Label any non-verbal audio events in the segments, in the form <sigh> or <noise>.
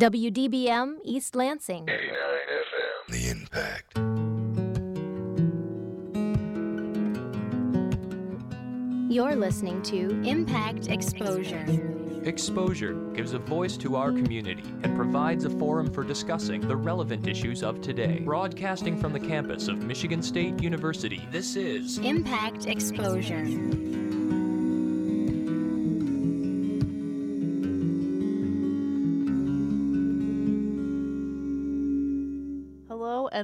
WDBM East Lansing. 89 FM. The Impact. You're listening to Impact Exposure. Exposure gives a voice to our community and provides a forum for discussing the relevant issues of today. Broadcasting from the campus of Michigan State University, this is Impact Exposure.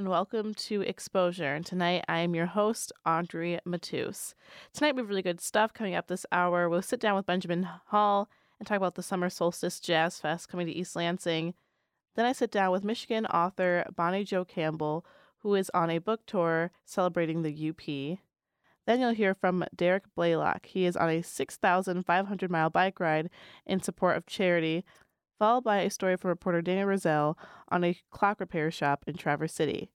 And welcome to Exposure. And tonight I am your host, Audrey Matus. Tonight we have really good stuff coming up this hour. We'll sit down with Benjamin Hall and talk about the Summer Solstice Jazz Fest coming to East Lansing. Then I sit down with Michigan author Bonnie Jo Campbell, who is on a book tour celebrating the UP. Then you'll hear from Derek Blaylock. He is on a 6,500 mile bike ride in support of charity, followed by a story from reporter Dana Roselle on a clock repair shop in Traverse City.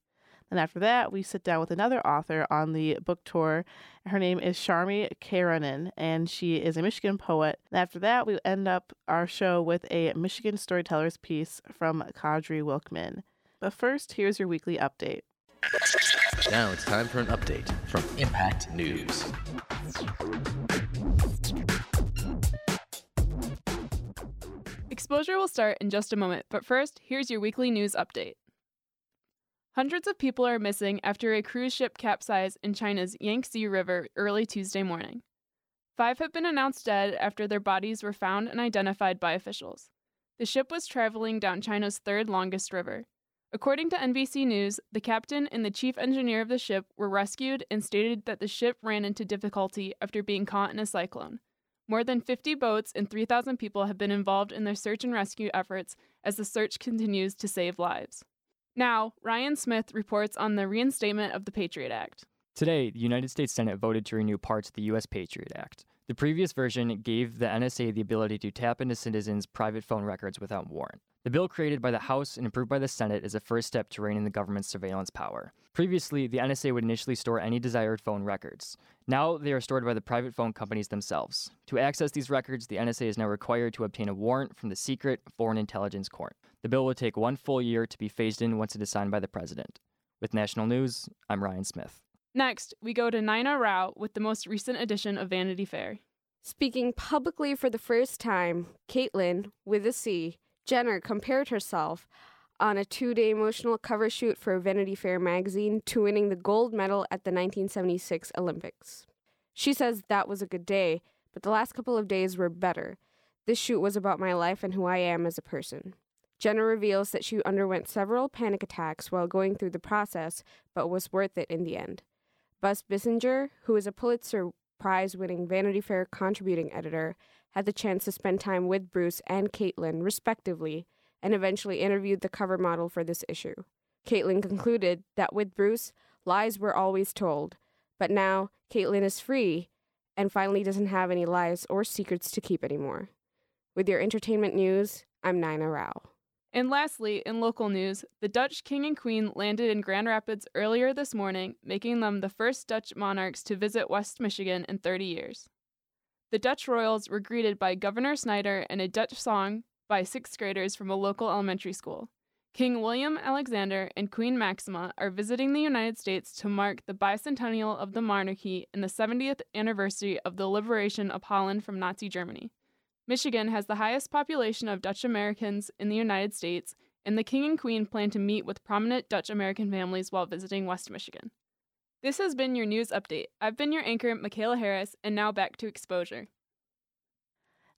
Then after that, we sit down with another author on the book tour. Her name is Charmi Keranen, and she is a Michigan poet. And after that, we end up our show with a Michigan storytellers piece from Kadri Wilkman. But first, here's your weekly update. Now it's time for an update from Impact News. Exposure will start in just a moment, but first, here's your weekly news update. Hundreds of people are missing after a cruise ship capsized in China's Yangtze River early Tuesday morning. Five have been announced dead after their bodies were found and identified by officials. The ship was traveling down China's third longest river. According to NBC News, the captain and the chief engineer of the ship were rescued and stated that the ship ran into difficulty after being caught in a cyclone. More than 50 boats and 3,000 people have been involved in their search and rescue efforts as the search continues to save lives. Now, Ryan Smith reports on the reinstatement of the Patriot Act. Today, the United States Senate voted to renew parts of the U.S. Patriot Act. The previous version gave the NSA the ability to tap into citizens' private phone records without warrant. The bill created by the House and approved by the Senate is a first step to reining the government's surveillance power. Previously, the NSA would initially store any desired phone records. Now, they are stored by the private phone companies themselves. To access these records, the NSA is now required to obtain a warrant from the secret Foreign Intelligence Court. The bill will take one full year to be phased in once it is signed by the president. With National News, I'm Ryan Smith. Next, we go to Nina oh Rao with the most recent edition of Vanity Fair. Speaking publicly for the first time, Caitlyn, with a C, Jenner compared herself on a two day emotional cover shoot for Vanity Fair magazine to winning the gold medal at the 1976 Olympics. She says that was a good day, but the last couple of days were better. This shoot was about my life and who I am as a person. Jenner reveals that she underwent several panic attacks while going through the process, but was worth it in the end. Buzz Bissinger, who is a Pulitzer Prize winning Vanity Fair contributing editor, had the chance to spend time with Bruce and Caitlyn, respectively, and eventually interviewed the cover model for this issue. Caitlyn concluded that with Bruce, lies were always told, but now Caitlyn is free and finally doesn't have any lies or secrets to keep anymore. With your entertainment news, I'm Nina Rao. And lastly, in local news, the Dutch King and Queen landed in Grand Rapids earlier this morning, making them the first Dutch monarchs to visit West Michigan in 30 years. The Dutch royals were greeted by Governor Snyder and a Dutch song by sixth graders from a local elementary school. King William Alexander and Queen Maxima are visiting the United States to mark the bicentennial of the monarchy and the 70th anniversary of the liberation of Holland from Nazi Germany. Michigan has the highest population of Dutch Americans in the United States, and the King and Queen plan to meet with prominent Dutch American families while visiting West Michigan. This has been your news update. I've been your anchor, Michaela Harris, and now back to exposure.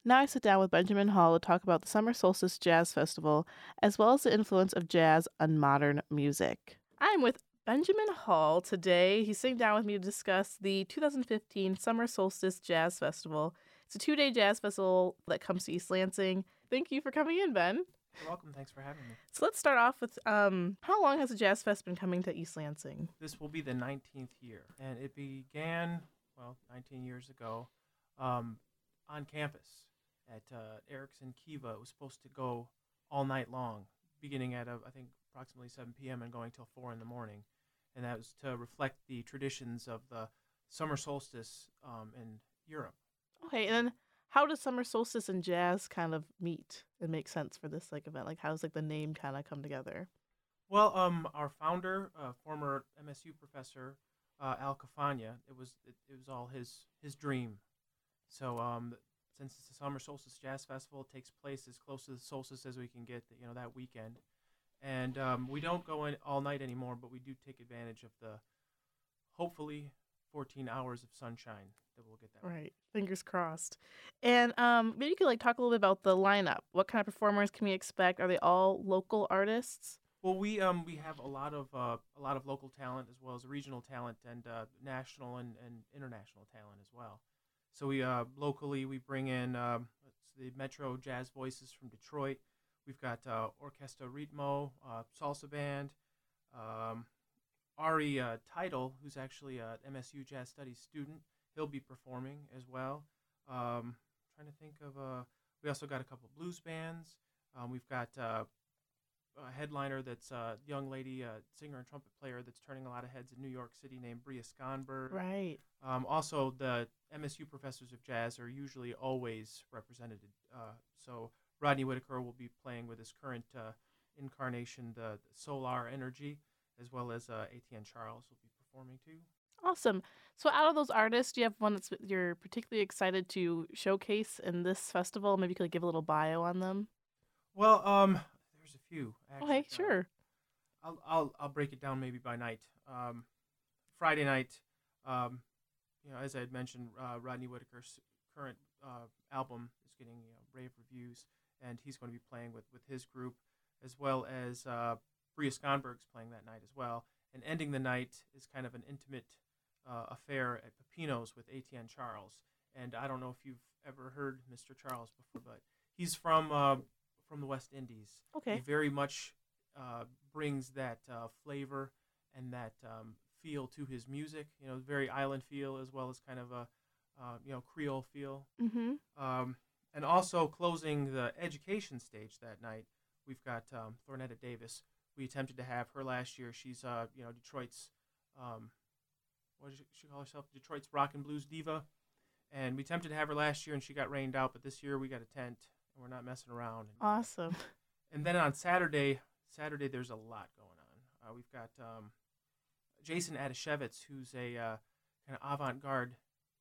Now I sit down with Benjamin Hall to talk about the Summer Solstice Jazz Festival, as well as the influence of jazz on modern music. I'm with Benjamin Hall today. He's sitting down with me to discuss the 2015 Summer Solstice Jazz Festival. It's a two day jazz festival that comes to East Lansing. Thank you for coming in, Ben. You're welcome. Thanks for having me. So let's start off with um, how long has the Jazz Fest been coming to East Lansing? This will be the 19th year, and it began, well, 19 years ago um, on campus at uh, Erickson Kiva. It was supposed to go all night long, beginning at, uh, I think, approximately 7 p.m. and going till 4 in the morning. And that was to reflect the traditions of the summer solstice um, in Europe. Okay, and then how does summer solstice and jazz kind of meet and make sense for this like event? Like how does like the name kind of come together? Well, um, our founder, uh, former MSU professor uh, Al Cafagna, it was it, it was all his his dream. So um, since it's the summer solstice jazz festival, it takes place as close to the solstice as we can get, you know, that weekend. And um, we don't go in all night anymore, but we do take advantage of the hopefully 14 hours of sunshine that we'll get that. Right. Fingers crossed. And um, maybe you could like talk a little bit about the lineup. What kind of performers can we expect? Are they all local artists? Well, we um we have a lot of uh, a lot of local talent as well as regional talent and uh, national and, and international talent as well. So we uh, locally we bring in um, the Metro Jazz Voices from Detroit. We've got uh, Orquesta Ritmo, uh, salsa band. Um, Ari uh, Title, who's actually an MSU Jazz Studies student, he'll be performing as well. Um, trying to think of uh, we also got a couple blues bands. Um, we've got uh, a headliner that's a young lady, a singer and trumpet player that's turning a lot of heads in New York City named Bria Skonberg. Right. Um, also, the MSU professors of jazz are usually always represented. Uh, so Rodney Whitaker will be playing with his current uh, incarnation, the, the Solar Energy, as well as uh, Etienne Charles will be performing too. Awesome. So, out of those artists, do you have one that's you're particularly excited to showcase in this festival? Maybe you could give a little bio on them. Well, um, there's a few. Actually. Okay, Uh, sure. I'll, I'll I'll break it down maybe by night. Um, Friday night, um, you know, as I had mentioned, uh, Rodney Whitaker's current uh, album is getting you know, rave reviews, and he's going to be playing with, with his group, as well as uh, Bria Skonberg's playing that night as well. And ending the night is kind of an intimate uh, affair at Pepino's with Etienne Charles. And I don't know if you've ever heard Mr. Charles before, but he's from uh, from the West Indies. Okay. He very much uh, brings that uh, flavor and that um, feel to his music. You know, very island feel as well as kind of a uh, you know Creole feel. Mm-hmm. Um, and also closing the education stage that night, we've got um, Thornetta Davis. We attempted to have her last year. She's uh, you know Detroit's um, what did she call herself? Detroit's rock and blues diva. And we attempted to have her last year, and she got rained out. But this year we got a tent, and we're not messing around. Awesome. <laughs> And then on Saturday, Saturday there's a lot going on. Uh, we've got um, Jason Adasiewicz, who's a uh, kind of avant-garde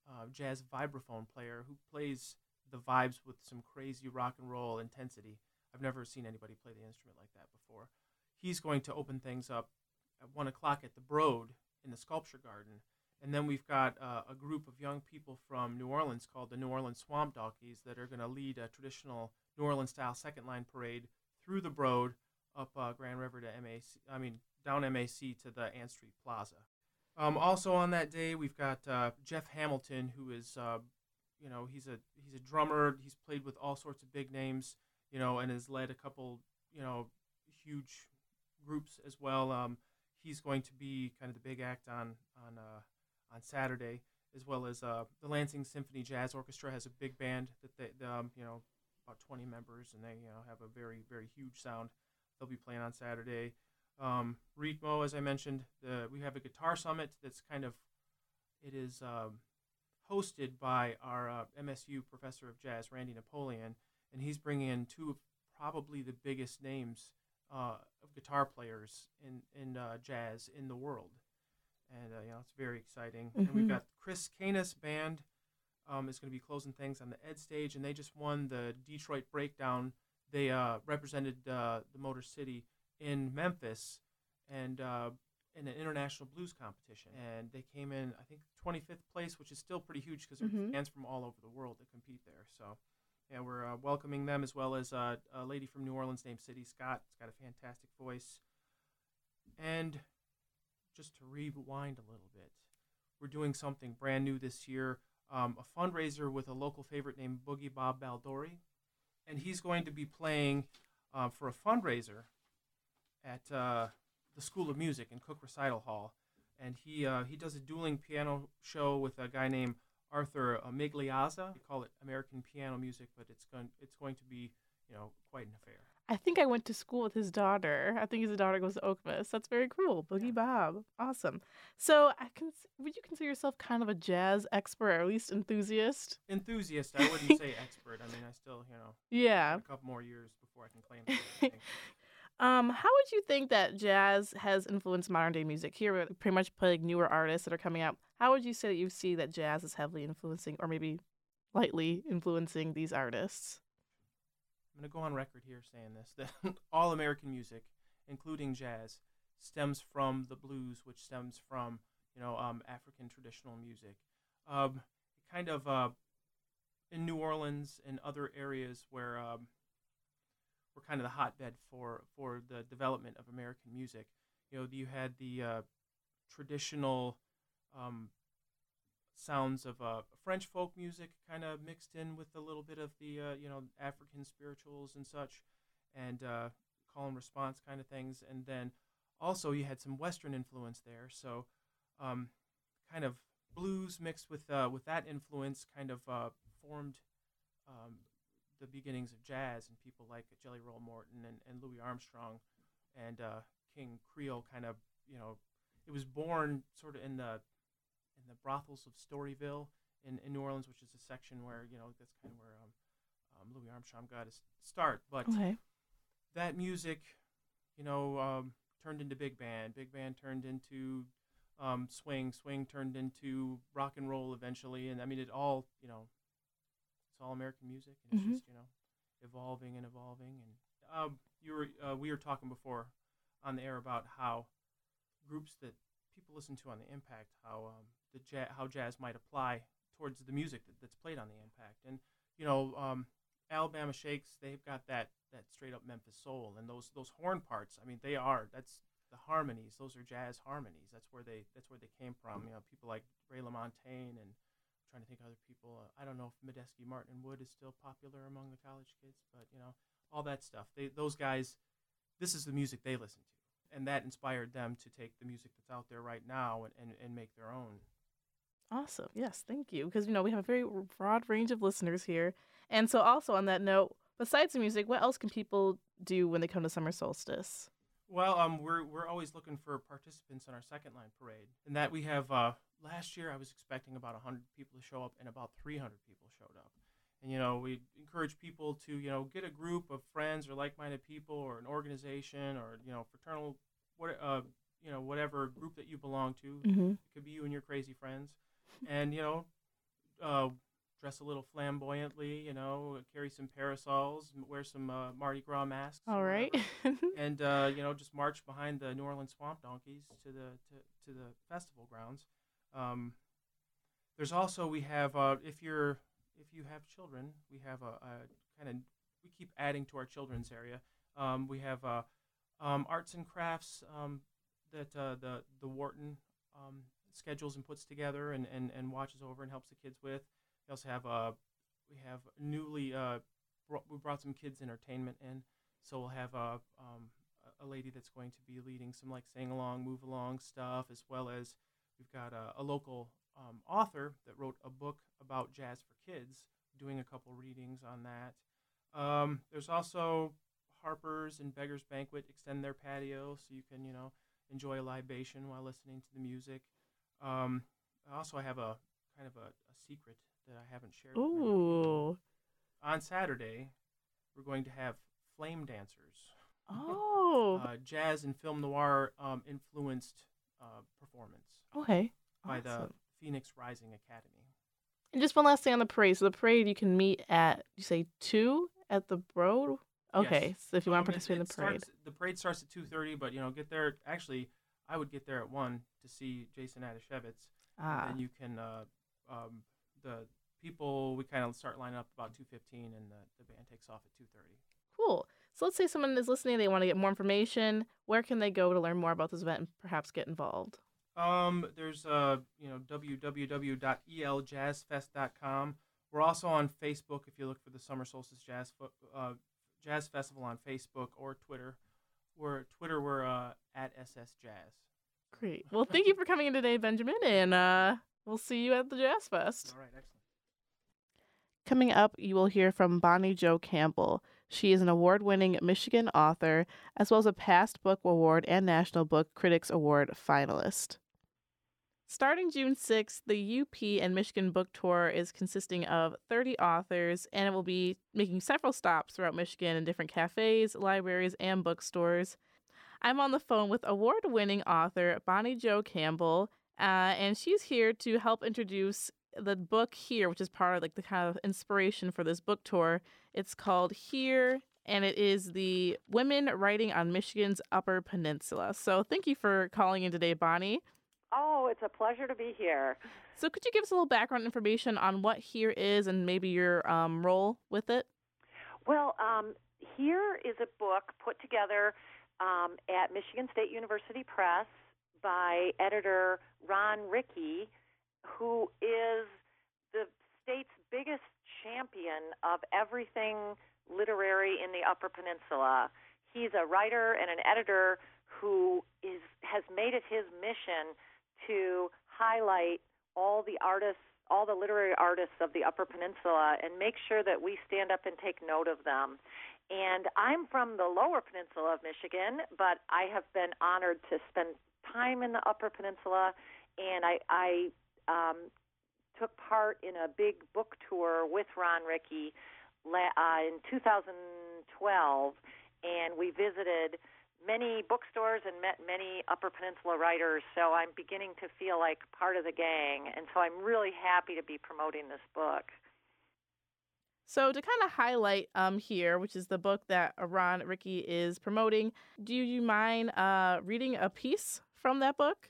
uh, jazz vibraphone player who plays the vibes with some crazy rock and roll intensity. I've never seen anybody play the instrument like that before. He's going to open things up at one o'clock at the Broad in the Sculpture Garden, and then we've got uh, a group of young people from New Orleans called the New Orleans Swamp Donkeys that are going to lead a traditional New Orleans style second line parade through the Broad up uh, Grand River to MAC. I mean down MAC to the Ann Street Plaza. Um, also on that day, we've got uh, Jeff Hamilton, who is, uh, you know, he's a he's a drummer. He's played with all sorts of big names, you know, and has led a couple, you know, huge groups as well. Um, he's going to be kind of the big act on on uh, on Saturday, as well as uh, the Lansing Symphony Jazz Orchestra has a big band that they, um, you know, about 20 members, and they you know have a very very huge sound. They'll be playing on Saturday. Um, Ritmo, as I mentioned, the, we have a guitar summit that's kind of it is um, hosted by our uh, MSU professor of jazz, Randy Napoleon, and he's bringing in two of probably the biggest names uh, of guitar players in in uh, jazz in the world, and uh, you know it's very exciting. And we've Mhm. got Chris Canas band um, is going to be closing things on the Ed stage, and they just won the Detroit Breakdown. They uh, represented uh, the Motor City in Memphis, and uh, in an international blues competition, and they came in I think 25th place, which is still pretty huge because there's Mhm. fans from all over the world that compete there. So. Yeah, we're uh, welcoming them as well as uh, a lady from New Orleans named City Scott. It's got a fantastic voice. And just to rewind a little bit, we're doing something brand new this year um, a fundraiser with a local favorite named Boogie Bob Baldori. And he's going to be playing uh, for a fundraiser at uh, the School of Music in Cook Recital Hall. And he, uh, he does a dueling piano show with a guy named Arthur uh, Migliazza. We call it American piano music, but it's going it's going to be you know quite an affair. I think I went to school with his daughter. I think his daughter goes to Okemos. That's very cool. Boogie Bob. Awesome. So, I can would you consider yourself kind of a jazz expert or at least enthusiast? Enthusiast, I wouldn't <laughs> say expert. I mean, I still, you know, Yeah. a couple more years before I can claim that. I think. Um, how would you think that jazz has influenced modern day music? Here, we pretty much play like newer artists that are coming out. How would you say that you see that jazz is heavily influencing, or maybe lightly influencing these artists? I'm going to go on record here saying this that <laughs> all American music, including jazz, stems from the blues, which stems from you know um, African traditional music. Um, kind of uh, in New Orleans and other areas where um, were kind of the hotbed for for the development of American music. You know, you had the uh, traditional um, sounds of uh, French folk music kind of mixed in with a little bit of the uh, you know African spirituals and such, and uh, call and response kind of things. And then also you had some Western influence there, so um, kind of blues mixed with uh, with that influence kind of uh, formed um, the beginnings of jazz, and people like Jelly Roll Morton and, and Louis Armstrong and uh, King Creole kind of you know it was born sort of in the in the brothels of Storyville in, in New Orleans, which is a section where you know that's kind of where um, um, Louis Armstrong got his start. But Okay. that music, you know, um, turned into big band. Big band turned into um, swing. Swing turned into rock and roll eventually. And I mean, it all, you know, it's all American music, and it's Mhm. just you know, evolving and evolving. And um, you were uh, we were talking before on the air about how groups that people listen to on the Impact, how um, the ja- how jazz might apply towards the music that, that's played on the Impact, and you know, um, Alabama Shakes, they've got that that straight up Memphis soul, and those those horn parts. I mean, they are that's the harmonies. Those are jazz harmonies. That's where they that's where they came from. You know, people like Ray LaMontagne and trying to think of other people. Uh, I don't know if Medeski Martin and Wood is still popular among the college kids, but you know, all that stuff. They those guys, this is the music they listen to and that inspired them to take the music that's out there right now and, and, and make their own. Awesome. Yes, thank you. Because, you know, we have a very broad range of listeners here. And so, also on that note, besides the music, what else can people do when they come to Summer Solstice? Well, um, we're we're always looking for participants in our second line parade, and that we have. Uh, last year, I was expecting about hundred people to show up, and about three hundred people showed up. And you know, we encourage people to you know get a group of friends or like-minded people, or an organization, or you know, fraternal, what uh, you know, whatever group that you belong to. Mhm. It could be you and your crazy friends, and you know, uh, dress a little flamboyantly. You know, carry some parasols, wear some uh, Mardi Gras masks. All right. <laughs> and uh, you know just march behind the New Orleans Swamp Donkeys to the to, to the festival grounds. Um, there's also we have uh, if you're if you have children, we have a, a kind of we keep adding to our children's area. Um, we have uh, um, arts and crafts um, that uh, the the Wharton um, schedules and puts together and, and, and watches over and helps the kids with. We also have uh, we have newly uh, brought, we brought some kids entertainment in. So we'll have a, um, a- a lady that's going to be leading some like sing along, move along stuff, as well as we've got a, a local um, author that wrote a book about jazz for kids, doing a couple readings on that. Um, there's also Harper's and Beggar's Banquet extend their patio, so you can you know enjoy a libation while listening to the music. Um, also, I have a kind of a, a secret that I haven't shared. with. Ooh. On Saturday, we're going to have flame dancers. <laughs> Oh. Uh, jazz and film noir um, influenced uh, performance okay. by the Phoenix Rising Academy. And just one last thing on the parade. So the parade you can meet at you say two at the Broad. Okay, Yes. so if you want Um, to participate in it the parade, starts- the parade starts at two thirty, but you know, get there. Actually, I would get there at one to see Jason Adasiewicz. Ah. And you can uh, um, the people we kind of start lining up about two fifteen, and the, the band takes off at two thirty. cool. So let's say someone is listening, they want to get more information. Where can they go to learn more about this event and perhaps get involved? Um, there's uh, you know, www.eljazzfest.com. We're also on Facebook if you look for the Summer Solstice Jazz Fo- uh, Jazz Festival on Facebook or Twitter. We're Twitter. We're uh, at SS Jazz. Great. Well, thank you for coming in today, Benjamin, and uh, we'll see you at the Jazz Fest. All right, excellent. Coming up, you will hear from Bonnie Jo Campbell. She is an award winning Michigan author, as well as a past Book Award and National Book Critics Award finalist. Starting June 6th, the UP and Michigan Book Tour is consisting of 30 authors, and it will be making several stops throughout Michigan in different cafes, libraries, and bookstores. I'm on the phone with award winning author Bonnie Jo Campbell, uh, and she's here to help introduce the book here, which is part of like the kind of inspiration for this book tour. It's called Here, and it is the women writing on Michigan's Upper Peninsula. So thank you for calling in today, Bonnie. Oh, it's a pleasure to be here. So could you give us a little background information on what Here is and maybe your um, role with it? Well, um, Here is a book put together um, at Michigan State University Press by editor Ron Riekki, who is the state's biggest champion of everything literary in the Upper Peninsula. He's a writer and an editor who is has made it his mission to highlight all the artists, all the literary artists of the Upper Peninsula, and make sure that we stand up and take note of them. And I'm from the Lower Peninsula of Michigan, but I have been honored to spend time in the Upper Peninsula, and I, I um, took part in a big book tour with Ron Riekki uh, in 2012, and we visited many bookstores and met many Upper Peninsula writers. So I'm beginning to feel like part of the gang, and so I'm really happy to be promoting this book. So to kind of highlight um here, which is the book that Ron Riekki is promoting, do you mind uh, reading a piece from that book?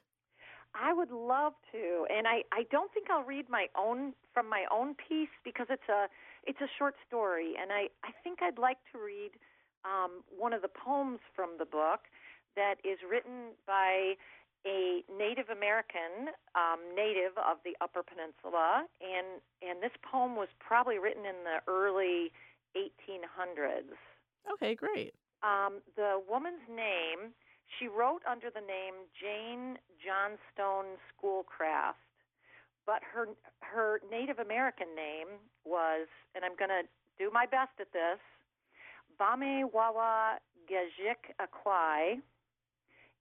I would love to, and I, I don't think I'll read my own from my own piece because it's a it's a short story, and I, I think I'd like to read um, one of the poems from the book that is written by a Native American um, native of the Upper Peninsula, and and this poem was probably written in the early 1800s. Okay, great. Um, the woman's name she wrote under the name Jane Johnston Schoolcraft, but her her Native American name was, and I'm going to do my best at this, Bame Wawa Gajik Akwai,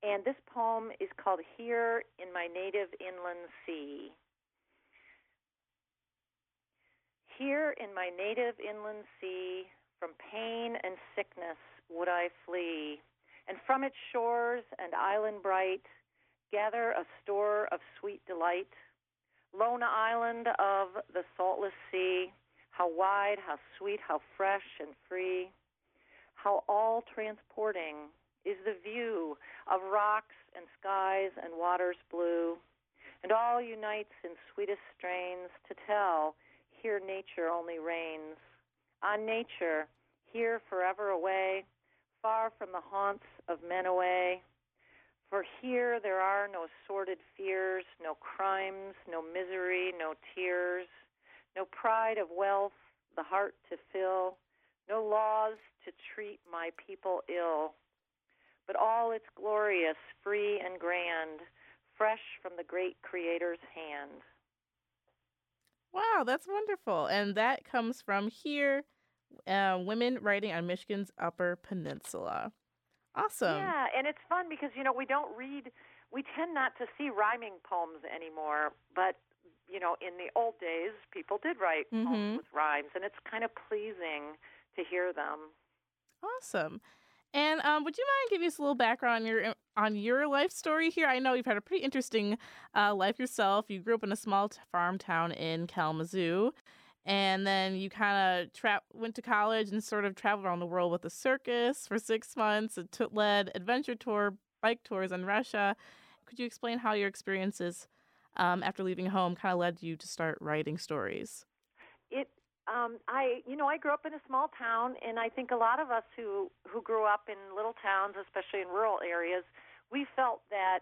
and this poem is called Here in My Native Inland Sea. Here in my native inland sea, from pain and sickness would I flee and from its shores and island bright gather a store of sweet delight. Lone island of the saltless sea, how wide, how sweet, how fresh and free, how all transporting is the view of rocks and skies and waters blue, and all unites in sweetest strains to tell here nature only reigns. On nature, here forever away, far from the haunts of men away. For here there are no sordid fears, no crimes, no misery, no tears, no pride of wealth, the heart to fill, no laws to treat my people ill. But all it's glorious, free and grand, fresh from the great Creator's hand. Wow, that's wonderful. And that comes from here uh, women writing on Michigan's Upper Peninsula. Awesome. Yeah, and it's fun because you know we don't read. We tend not to see rhyming poems anymore, but you know in the old days people did write mm-hmm. poems with rhymes, and it's kind of pleasing to hear them. Awesome. And um, would you mind giving us a little background on your on your life story here? I know you've had a pretty interesting uh, life yourself. You grew up in a small t- farm town in Kalamazoo, and then you kind of tra- went to college and sort of traveled around the world with a circus for six months. It t- led adventure tour, bike tours in Russia. Could you explain how your experiences um, after leaving home kind of led you to start writing stories? It, um, I, you know, I grew up in a small town, and I think a lot of us who who grew up in little towns, especially in rural areas, we felt that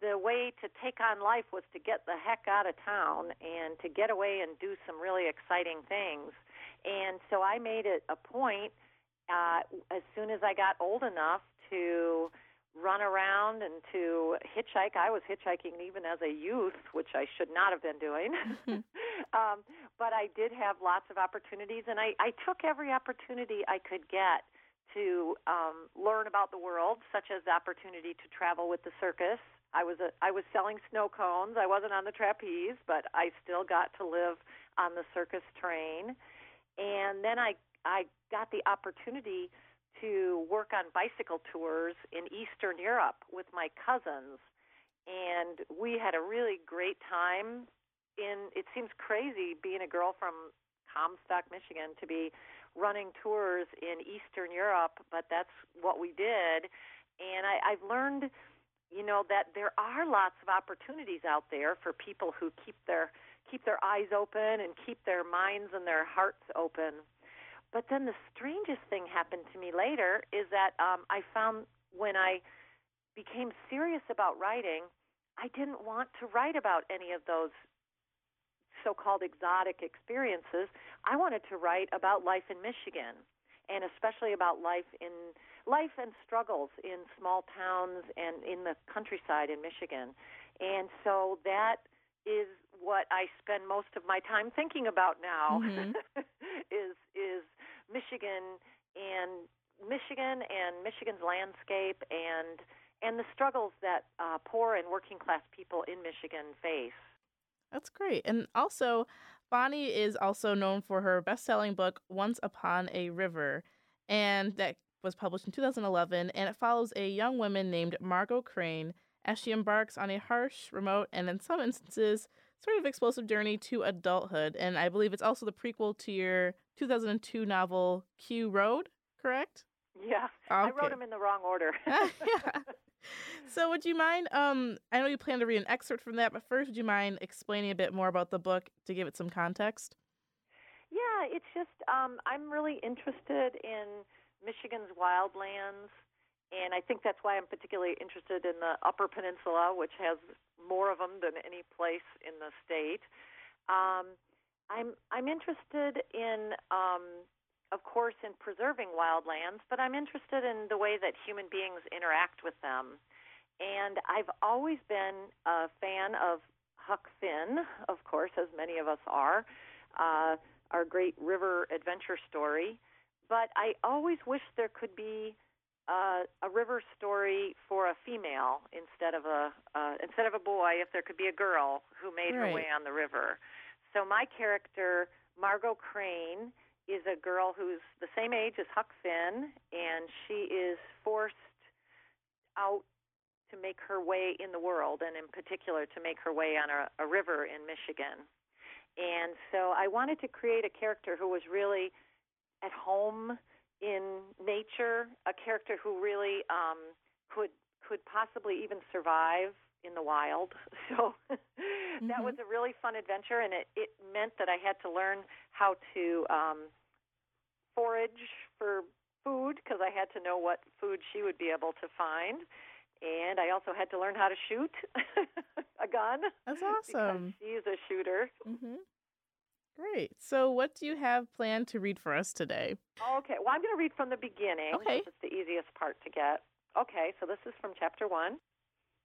the way to take on life was to get the heck out of town and to get away and do some really exciting things. And so I made it a point uh, as soon as I got old enough to run around and to hitchhike. I was hitchhiking even as a youth, which I should not have been doing. <laughs> <laughs> um, but I did have lots of opportunities, and I, I took every opportunity I could get to um, learn about the world, such as the opportunity to travel with the circus. I was a, I was selling snow cones. I wasn't on the trapeze, but I still got to live on the circus train. And then I I got the opportunity to work on bicycle tours in Eastern Europe with my cousins, and we had a really great time. In it seems crazy being a girl from Comstock, Michigan, to be running tours in Eastern Europe, but that's what we did. And I, I've learned, you know, that there are lots of opportunities out there for people who keep their keep their eyes open and keep their minds and their hearts open. But then the strangest thing happened to me later is that um, I found when I became serious about writing, I didn't want to write about any of those so-called exotic experiences. I wanted to write about life in Michigan, and especially about life in life and struggles in small towns and in the countryside in Michigan. And so that is what I spend most of my time thinking about now Mhm. <laughs> is is Michigan and Michigan and Michigan's landscape and and the struggles that uh, poor and working class people in Michigan face. That's great. And also, Bonnie is also known for her best selling book, Once Upon a River. And that was published in 2011. And it follows a young woman named Margot Crane as she embarks on a harsh, remote, and in some instances, sort of explosive journey to adulthood. And I believe it's also the prequel to your 2002 novel, Q Road, correct? Yeah, I wrote them in the wrong order. <laughs> yeah. So would you mind um I know you plan to read an excerpt from that, but first would you mind explaining a bit more about the book to give it some context? Yeah, it's just um, I'm really interested in Michigan's wildlands, and I think that's why I'm particularly interested in the Upper Peninsula, which has more of them than any place in the state. Um, I'm I'm interested in, um, of course, in preserving wildlands, but I'm interested in the way that human beings interact with them. And I've always been a fan of Huck Finn, of course, as many of us are. Uh, our great river adventure story. But I always wish there could be uh, a river story for a female instead of a uh, instead of a boy. If there could be a girl who made her way on the river. So my character Margot Crane is a girl who's the same age as Huck Finn, and she is forced out to make her way in the world, and in particular to make her way on a, a river in Michigan. And so I wanted to create a character who was really at home in nature, a character who really um, could could possibly even survive in the wild. <laughs> So that was a really fun adventure, and it it meant that I had to learn how to um, forage for food because I had to know what food she would be able to find. And I also had to learn how to shoot <laughs> a gun. That's <laughs> awesome. She's a shooter. Mm-hmm. Great. So what do you have planned to read for us today? Okay, well, I'm going to read from the beginning. Okay. It's the easiest part to get. Okay, so this is from chapter one.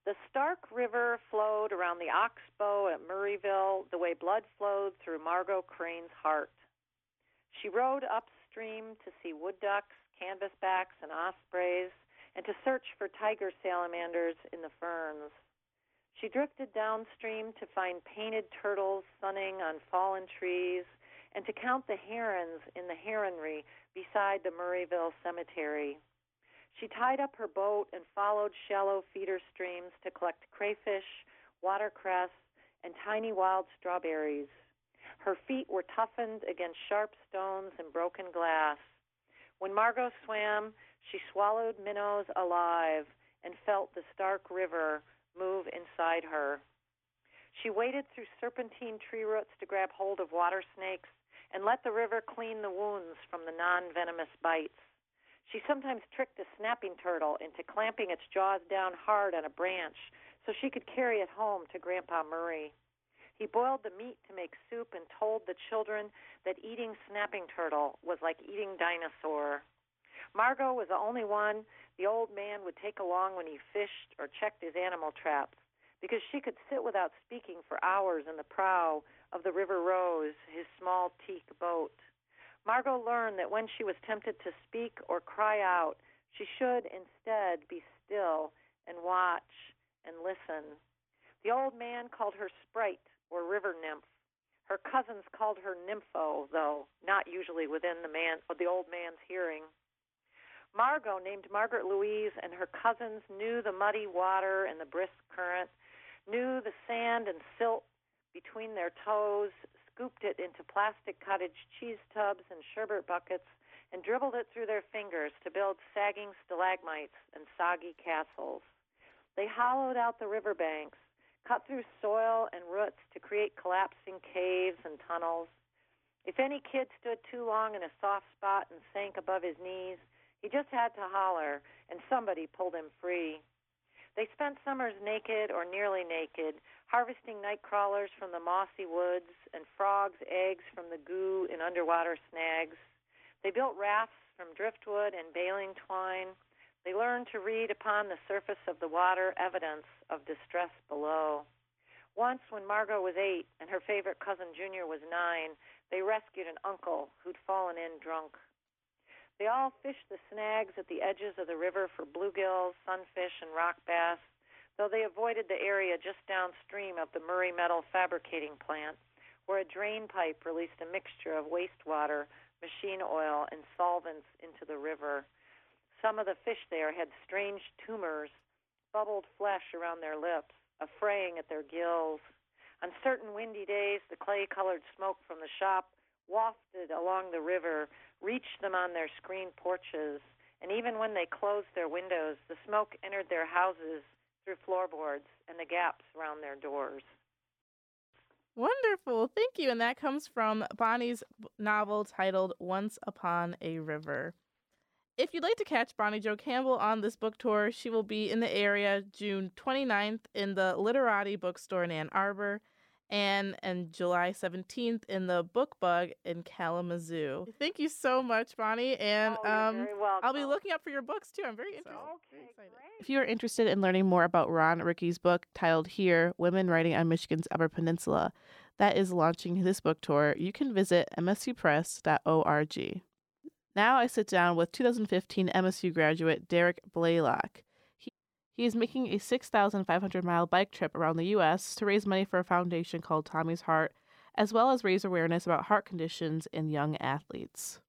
The Stark River flowed around the Oxbow at Murrayville the way blood flowed through Margot Crane's heart. She rode upstream to see wood ducks, canvasbacks, and ospreys, and to search for tiger salamanders in the ferns. She drifted downstream to find painted turtles sunning on fallen trees and to count the herons in the heronry beside the Murrayville Cemetery. She tied up her boat and followed shallow feeder streams to collect crayfish, watercress, and tiny wild strawberries. Her feet were toughened against sharp stones and broken glass. When Margot swam, she swallowed minnows alive and felt the Stark River move inside her. She waded through serpentine tree roots to grab hold of water snakes and let the river clean the wounds from the non venomous bites. She sometimes tricked a snapping turtle into clamping its jaws down hard on a branch so she could carry it home to Grandpa Murray. He boiled the meat to make soup and told the children that eating snapping turtle was like eating dinosaur. Margot was the only one the old man would take along when he fished or checked his animal traps, because she could sit without speaking for hours in the prow of the River Rose, his small teak boat. Margot learned that when she was tempted to speak or cry out, she should instead be still and watch and listen. The old man called her Sprite or River Nymph. Her cousins called her Nympho, though not usually within the man or the old man's hearing. Margot, named Margaret Louise, and her cousins knew the muddy water and the brisk current, knew the sand and silt between their toes, scooped it into plastic cottage cheese tubs and sherbet buckets, and dribbled it through their fingers to build sagging stalagmites and soggy castles. They hollowed out the river banks, cut through soil and roots to create collapsing caves and tunnels. If any kid stood too long in a soft spot and sank above his knees, he just had to holler, and somebody pulled him free. They spent summers naked or nearly naked, harvesting night crawlers from the mossy woods and frogs' eggs from the goo in underwater snags. They built rafts from driftwood and baling twine. They learned to read upon the surface of the water evidence of distress below. Once, when Margot was eight and her favorite cousin Junior was nine, they rescued an uncle who'd fallen in drunk. They all fished the snags at the edges of the river for bluegills, sunfish, and rock bass, though they avoided the area just downstream of the Murray Metal fabricating plant, where a drain pipe released a mixture of wastewater, machine oil, and solvents into the river. Some of the fish there had strange tumors, bubbled flesh around their lips, a fraying at their gills. On certain windy days, the clay colored smoke from the shop wafted along the river, reached them on their screen porches, and even when they closed their windows, the smoke entered their houses through floorboards and the gaps around their doors. Wonderful. Thank you. And that comes from Bonnie's novel titled Once Upon a River. If you'd like to catch Bonnie Jo Campbell on this book tour, she will be in the area June 29th in the Literati bookstore in Ann Arbor and and July 17th in the Book Bug in Kalamazoo. Thank you so much, Bonnie. And oh, um, I'll be looking up for your books too. I'm very interested. Okay, very If you are interested in learning more about Ron Riekki's book titled Here Women Writing on Michigan's Upper Peninsula, that is launching this book tour, you can visit msupress.org. Now I sit down with 2015 MSU graduate Derek Blaylock. He, he is making a 6,500 mile bike trip around the U.S. to raise money for a foundation called Tommy's Heart, as well as raise awareness about heart conditions in young athletes.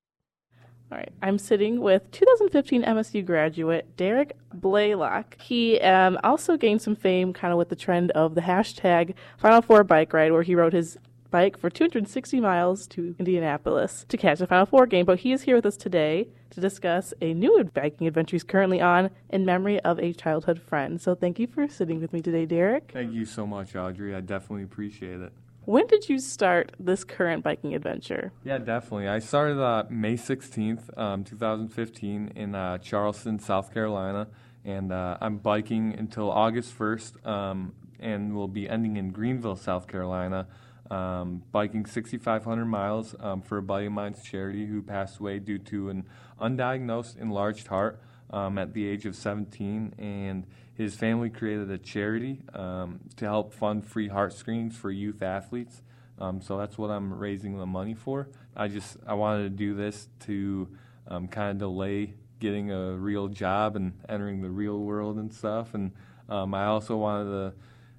All right, I'm sitting with 2015 MSU graduate Derek Blaylock. He um, also gained some fame kind of with the trend of the hashtag Final Four bike ride, where he wrote his bike for 260 miles to Indianapolis to catch the Final Four game. But he is here with us today to discuss a new biking adventure he's currently on in memory of a childhood friend. So thank you for sitting with me today, Derek. Thank you so much, Audrey. I definitely appreciate it. When did you start this current biking adventure? Yeah, definitely. I started uh, May 16th, um, 2015, in uh, Charleston, South Carolina, and uh, I'm biking until August 1st, um, and will be ending in Greenville, South Carolina um, biking 6,500 miles um, for a buddy of mine's charity who passed away due to an undiagnosed enlarged heart um, at the age of 17. And his family created a charity um, to help fund free heart screenings for youth athletes. Um, so that's what I'm raising the money for. I just I wanted to do this to um, kind of delay getting a real job and entering the real world and stuff. And I also wanted to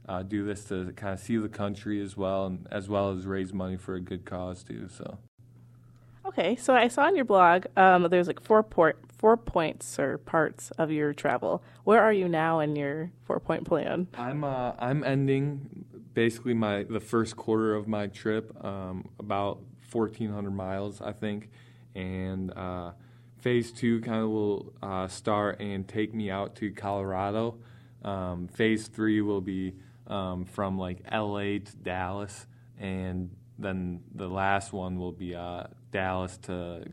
uh, do this to kind of see the country as well, and as well as raise money for a good cause too. So. Okay, so I saw on your blog um, there's like four port four points or parts of your travel. Where are you now in your four point plan? I'm uh, I'm ending basically my the first quarter of my trip, um, about 1,400 miles, I think, and uh, phase two kind of will uh, start and take me out to Colorado. Um, phase three will be um, from like LA to Dallas, and then the last one will be uh, Dallas to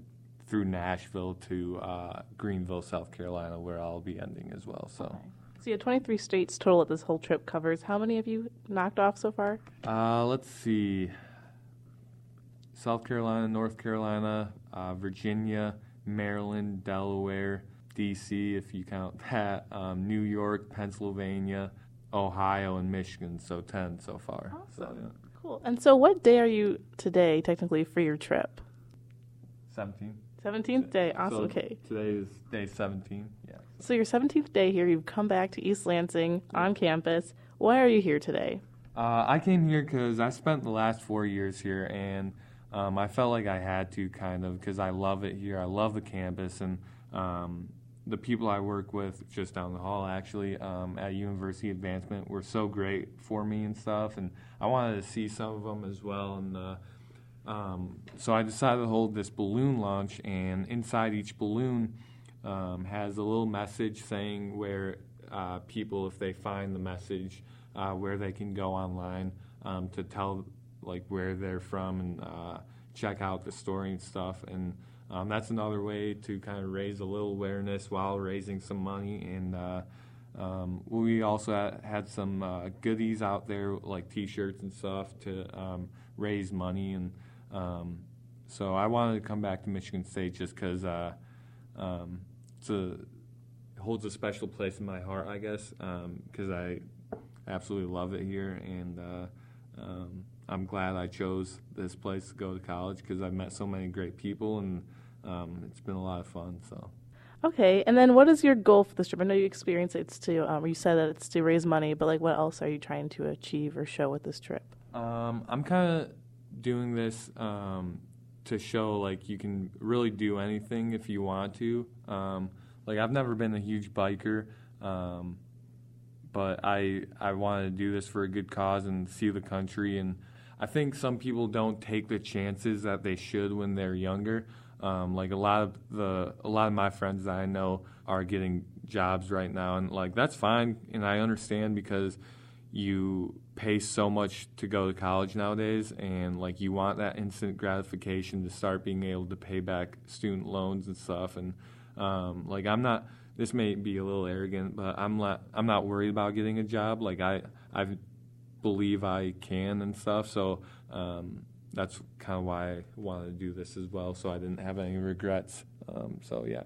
through Nashville to uh, Greenville, South Carolina, where I'll be ending as well. So. Okay. So have 23 states total that this whole trip covers. How many have you knocked off so far? Uh, let's see. South Carolina, North Carolina, uh, Virginia, Maryland, Delaware, D.C. if you count <laughs> that, um, New York, Pennsylvania, Ohio, and Michigan. So ten so far. So, Awesome. yeah. Cool. And so, what day are you today, technically, for your trip? Seventeen. 17th day. Awesome. So okay. Today is day seventeen. Yeah. So, your 17th day here, you've come back to East Lansing on campus. Why are you here today? Uh, I came here because I spent the last four years here, and um, I felt like I had to kind of because I love it here. I love the campus and um, the people I work with just down the hall actually um, at University Advancement were so great for me and stuff, and I wanted to see some of them as well. And uh, um, so I decided to hold this balloon launch, and inside each balloon um, has a little message saying where uh, people, if they find the message, uh, where they can go online um, to tell like where they're from and uh, check out the story and stuff. And um, that's another way to kind of raise a little awareness while raising some money. And uh, um, we also had, some uh, goodies out there like T-shirts and stuff to um, raise money. And um, so I wanted to come back to Michigan State just because uh, um, it holds a special place in my heart, I guess, because I absolutely love it here, and uh, um, I'm glad I chose this place to go to college because I've met so many great people, and um, it's been a lot of fun. So. Okay, and then what is your goal for this trip? I know you experienced it's to, um, you said that it's to raise money, but like, what else are you trying to achieve or show with this trip? Um, I'm kind of doing this um, to show like you can really do anything if you want to. Um, like I've never been a huge biker, um, but I I wanted to do this for a good cause and see the country. And I think some people don't take the chances that they should when they're younger. Um, like a lot of the a lot of my friends that I know are getting jobs right now, and like that's fine, and I understand because you pay so much to go to college nowadays and like you want that instant gratification to start being able to pay back student loans and stuff and um, like i'm not this may be a little arrogant but i'm not i'm not worried about getting a job. Like i i believe i can and stuff so um, that's kind of why i wanted to do this as well so i didn't have any regrets um, so yeah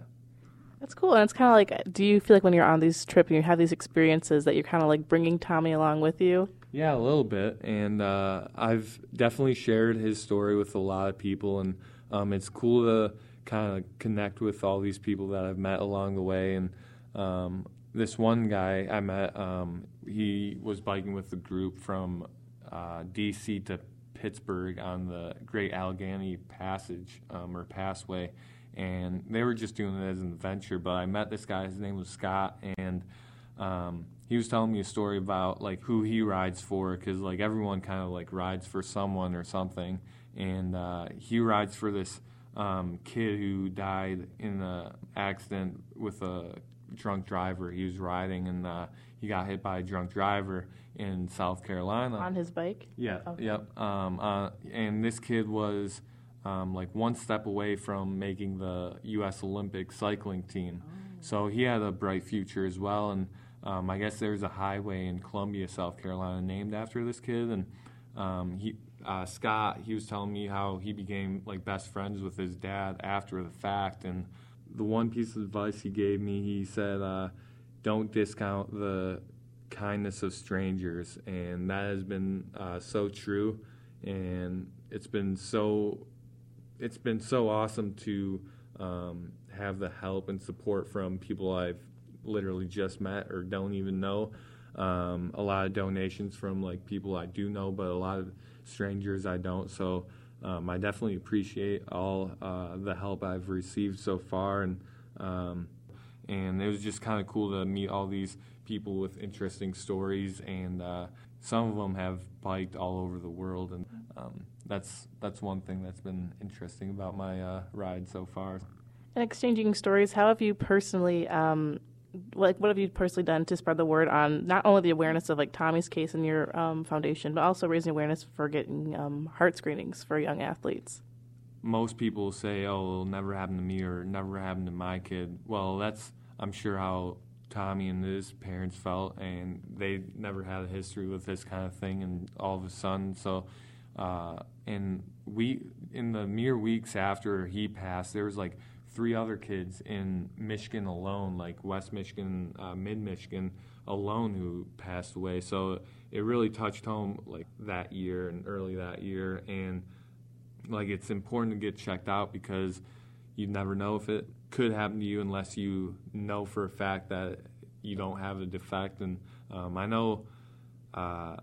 That's cool. And it's kind of like, do you feel like when you're on these trips and you have these experiences that you're kind of like bringing Tommy along with you? Yeah, a little bit, and uh, I've definitely shared his story with a lot of people, and um, it's cool to kind of connect with all these people that I've met along the way. And um, this one guy I met, um, he was biking with the group from uh, D.C. to Pittsburgh on the Great Allegheny Passage um, or Passway, and they were just doing it as an adventure. But I met this guy. His name was Scott, and um, he was telling me a story about like who he rides for because like everyone kind of like rides for someone or something and uh, he rides for this um, kid who died in an accident with a drunk driver he was riding and uh, he got hit by a drunk driver in south carolina On his bike? yeah Okay. yep um, uh, and this kid was um, like one step away from making the u.s olympic cycling team so he had a bright future as well and um, I guess there's a highway in Columbia, South Carolina, named after this kid. And um, he, uh, Scott, he was telling me how he became like best friends with his dad after the fact. And the one piece of advice he gave me, he said, uh, "Don't discount the kindness of strangers," and that has been uh, so true. And it's been so, it's been so awesome to um, have the help and support from people I've literally just met or don't even know. Um, a lot of donations from like people I do know, but a lot of strangers I don't. So um, I definitely appreciate all uh, the help I've received so far, and um, and it was just kind of cool to meet all these people with interesting stories, and uh, some of them have biked all over the world, and um, that's that's one thing that's been interesting about my uh, ride so far. And exchanging stories, how have you personally, um, like, what have you personally done to spread the word on not only the awareness of like Tommy's case in your um, foundation, but also raising awareness for getting um, heart screenings for young athletes? most people say, "Oh, it'll never happen to me or never happen to my kid." Well, that's I'm sure how Tommy and his parents felt, and they never had a history with this kind of thing, and all of a sudden, so. Uh, and we, in the mere weeks after he passed, there was like three other kids in Michigan alone, like West Michigan, uh, Mid Michigan alone, who passed away. So it really touched home like that year and early that year, and like it's important to get checked out because you never know if it could happen to you unless you know for a fact that you don't have a defect. And um, I know uh,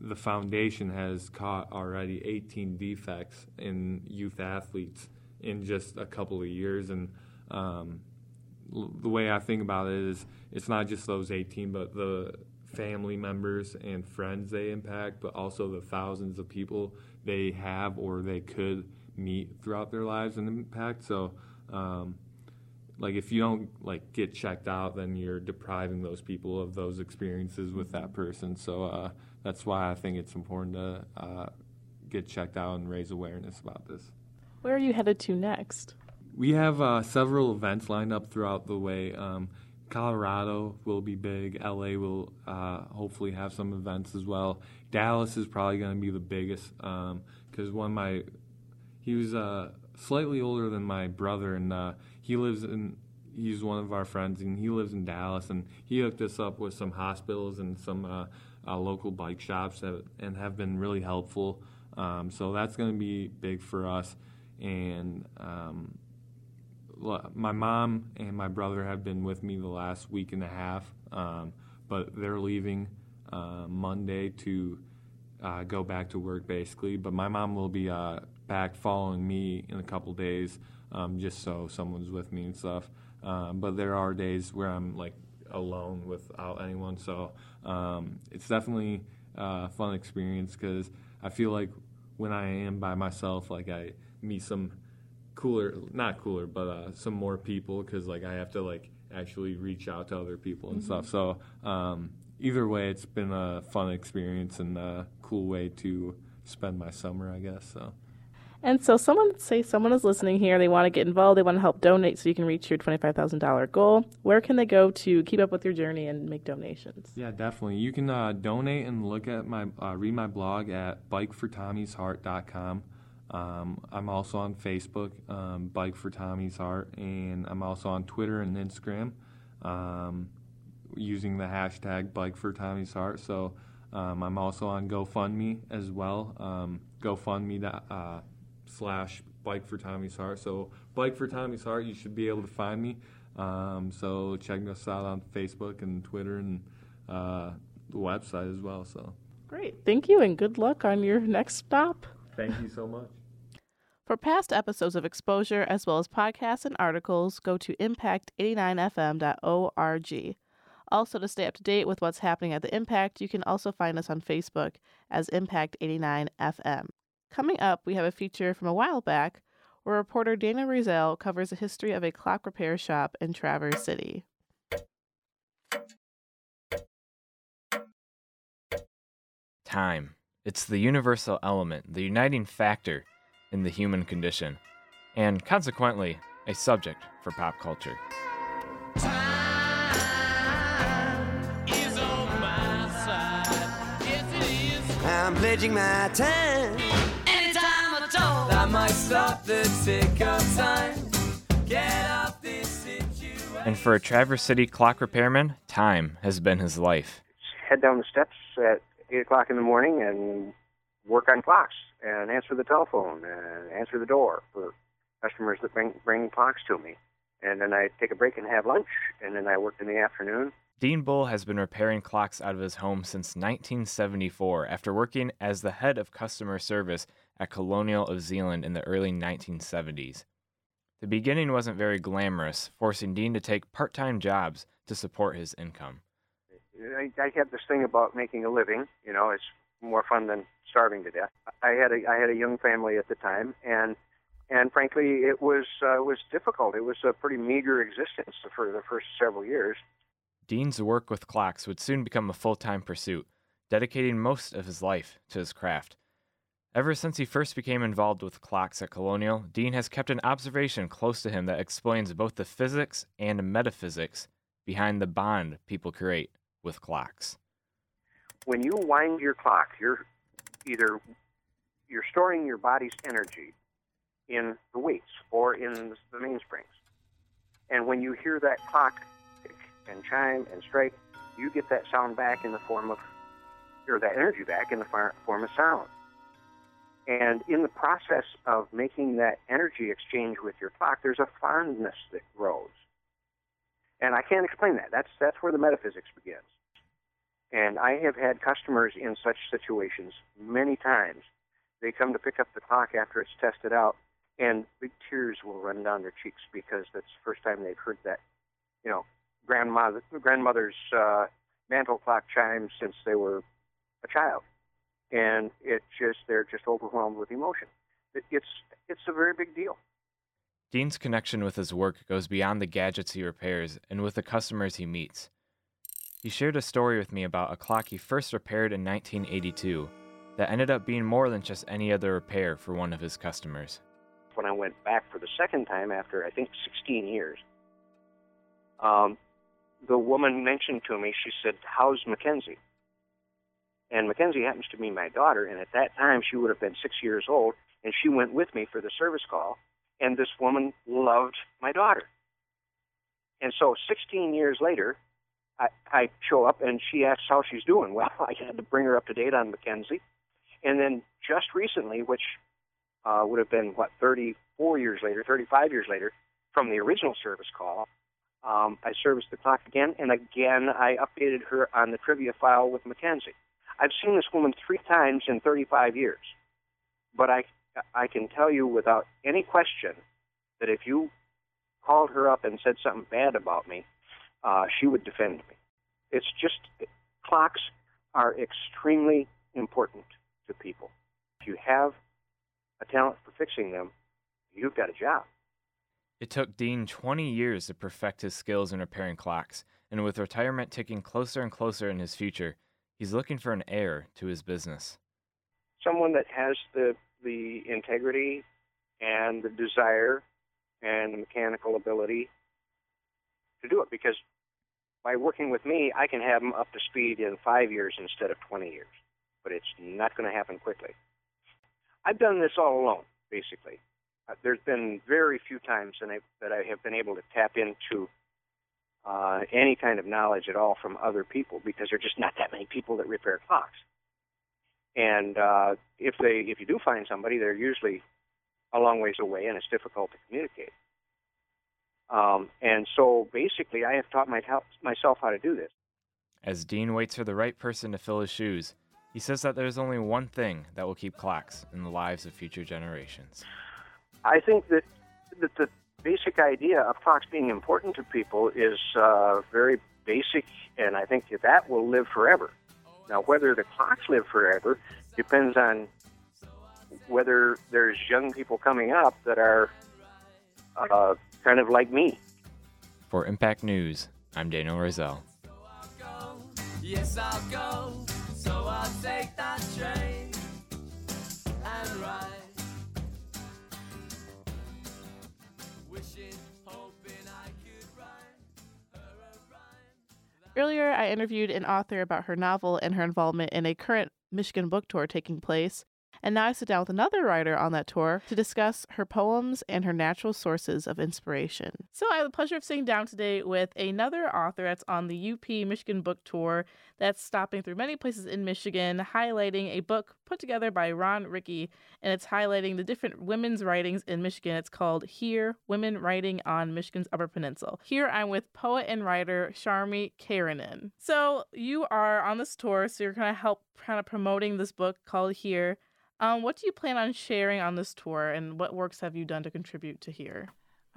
the foundation has caught already 18 defects in youth athletes in just a couple of years. And um, l- the way I think about it is it's not just those 18, but the family members and friends they impact, but also the thousands of people they have or they could meet throughout their lives and impact. So, um, like if you don't like get checked out, then you're depriving those people of those experiences with that person. So uh, that's why I think it's important to uh, get checked out and raise awareness about this. Where are you headed to next? We have uh, several events lined up throughout the way. Um, Colorado will be big. LA will uh, hopefully have some events as well. Dallas is probably going to be the biggest because um, one of my he was uh, slightly older than my brother, and uh, he lives in. He's one of our friends, and he lives in Dallas, and he hooked us up with some hospitals and some uh, uh, local bike shops that and have been really helpful. Um, so that's going to be big for us, and um, my mom and my brother have been with me the last week and a half, um, but they're leaving uh, Monday to uh, go back to work basically. But my mom will be uh, back following me in a couple days, um, just so someone's with me and stuff. Um, but there are days where I'm like alone without anyone, so um, it's definitely a fun experience because I feel like when I am by myself, like I meet some cooler, not cooler, but uh, some more people because like I have to like actually reach out to other people and mm-hmm. stuff. So um, either way, it's been a fun experience and a cool way to spend my summer, I guess. So. And so, someone say someone is listening here. They want to get involved. They want to help donate so you can reach your twenty-five thousand dollar goal. Where can they go to keep up with your journey and make donations? Yeah, definitely. You can uh, donate and look at my uh, read my blog at bikefortommy'sheart.com. Um, I'm also on Facebook, um, Bike for Tommy's Heart, and I'm also on Twitter and Instagram um, using the hashtag Bike for Tommy's Heart. So um, I'm also on GoFundMe as well, um, GoFundMe uh, slash Bike for Tommy's Heart. So Bike for Tommy's Heart, you should be able to find me. Um, so check us out on Facebook and Twitter and uh, the website as well. So great, thank you, and good luck on your next stop. Thank you so much. For past episodes of Exposure, as well as podcasts and articles, go to impact89fm.org. Also, to stay up to date with what's happening at the Impact, you can also find us on Facebook as Impact89FM. Coming up, we have a feature from a while back where reporter Dana Rizal covers the history of a clock repair shop in Traverse City. Time. It's the universal element, the uniting factor in the human condition, and consequently, a subject for pop culture. I'm pledging my time. Anytime I'm might stop the tick of time. Get off this situation. And for a Traverse City clock repairman, time has been his life. Head down the steps at 8 o'clock in the morning and work on clocks and answer the telephone and answer the door for customers that bring bring clocks to me. And then I take a break and have lunch, and then I work in the afternoon. Dean Bull has been repairing clocks out of his home since 1974 after working as the head of customer service at Colonial of Zeeland in the early 1970s. The beginning wasn't very glamorous, forcing Dean to take part time jobs to support his income. I, I had this thing about making a living. You know, it's more fun than starving to death. I had a I had a young family at the time, and and frankly, it was uh, was difficult. It was a pretty meager existence for the first several years. Dean's work with clocks would soon become a full time pursuit, dedicating most of his life to his craft. Ever since he first became involved with clocks at Colonial, Dean has kept an observation close to him that explains both the physics and metaphysics behind the bond people create with clocks. When you wind your clock, you're either you're storing your body's energy in the weights or in the mainsprings. And when you hear that clock tick and chime and strike, you get that sound back in the form of, or that energy back in the form of sound. And in the process of making that energy exchange with your clock, there's a fondness that grows. And I can't explain that. That's that's where the metaphysics begins. And I have had customers in such situations many times. They come to pick up the clock after it's tested out, and big tears will run down their cheeks because that's the first time they've heard that, you know, grandmother grandmother's uh, mantle clock chime since they were a child, and it just they're just overwhelmed with emotion. It, it's it's a very big deal. Dean's connection with his work goes beyond the gadgets he repairs and with the customers he meets. He shared a story with me about a clock he first repaired in 1982 that ended up being more than just any other repair for one of his customers. When I went back for the second time after, I think, 16 years, um, the woman mentioned to me, she said, How's Mackenzie? And Mackenzie happens to be my daughter, and at that time she would have been six years old, and she went with me for the service call, and this woman loved my daughter. And so 16 years later, I, I show up and she asks how she's doing. <laughs> Well, I had to bring her up to date on Mackenzie. And then just recently, which uh, would have been, what, 34 years later, 35 years later, from the original service call, um, I serviced the clock again, and again I updated her on the trivia file with Mackenzie. I've seen this woman three times in 35 years, but I I can tell you without any question that if you called her up and said something bad about me, uh, she would defend me. It's just clocks are extremely important to people. If you have a talent for fixing them, you've got a job. It took Dean 20 years to perfect his skills in repairing clocks, and with retirement ticking closer and closer in his future, he's looking for an heir to his business. Someone that has the the integrity and the desire and the mechanical ability to do it because by working with me, I can have them up to speed in five years instead of 20 years. But it's not going to happen quickly. I've done this all alone, basically. Uh, there's been very few times that I, that I have been able to tap into uh, any kind of knowledge at all from other people because there are just not that many people that repair clocks. And uh, if they if you do find somebody, they're usually a long ways away, and it's difficult to communicate. Um, and so basically, I have taught my, myself how to do this. As Dean waits for the right person to fill his shoes, he says that there's only one thing that will keep clocks in the lives of future generations. I think that, that the basic idea of clocks being important to people is uh, very basic, and I think that will live forever. Now, whether the clocks live forever depends on whether there's young people coming up that are uh, kind of like me. For Impact News, I'm Daniel Roselle. Yes, I'll go. So I'll take that train and ride. Earlier, I interviewed an author about her novel and her involvement in a current Michigan book tour taking place and now I sit down with another writer on that tour to discuss her poems and her natural sources of inspiration. So I have the pleasure of sitting down today with another author that's on the UP Michigan Book Tour that's stopping through many places in Michigan, highlighting a book put together by Ron Riekki, and it's highlighting the different women's writings in Michigan. It's called Here Women Writing on Michigan's Upper Peninsula. Here I'm with poet and writer Charmi Keranen. So you are on this tour, so you're going to help kind of promoting this book called Here. Um, what do you plan on sharing on this tour, and what works have you done to contribute to here?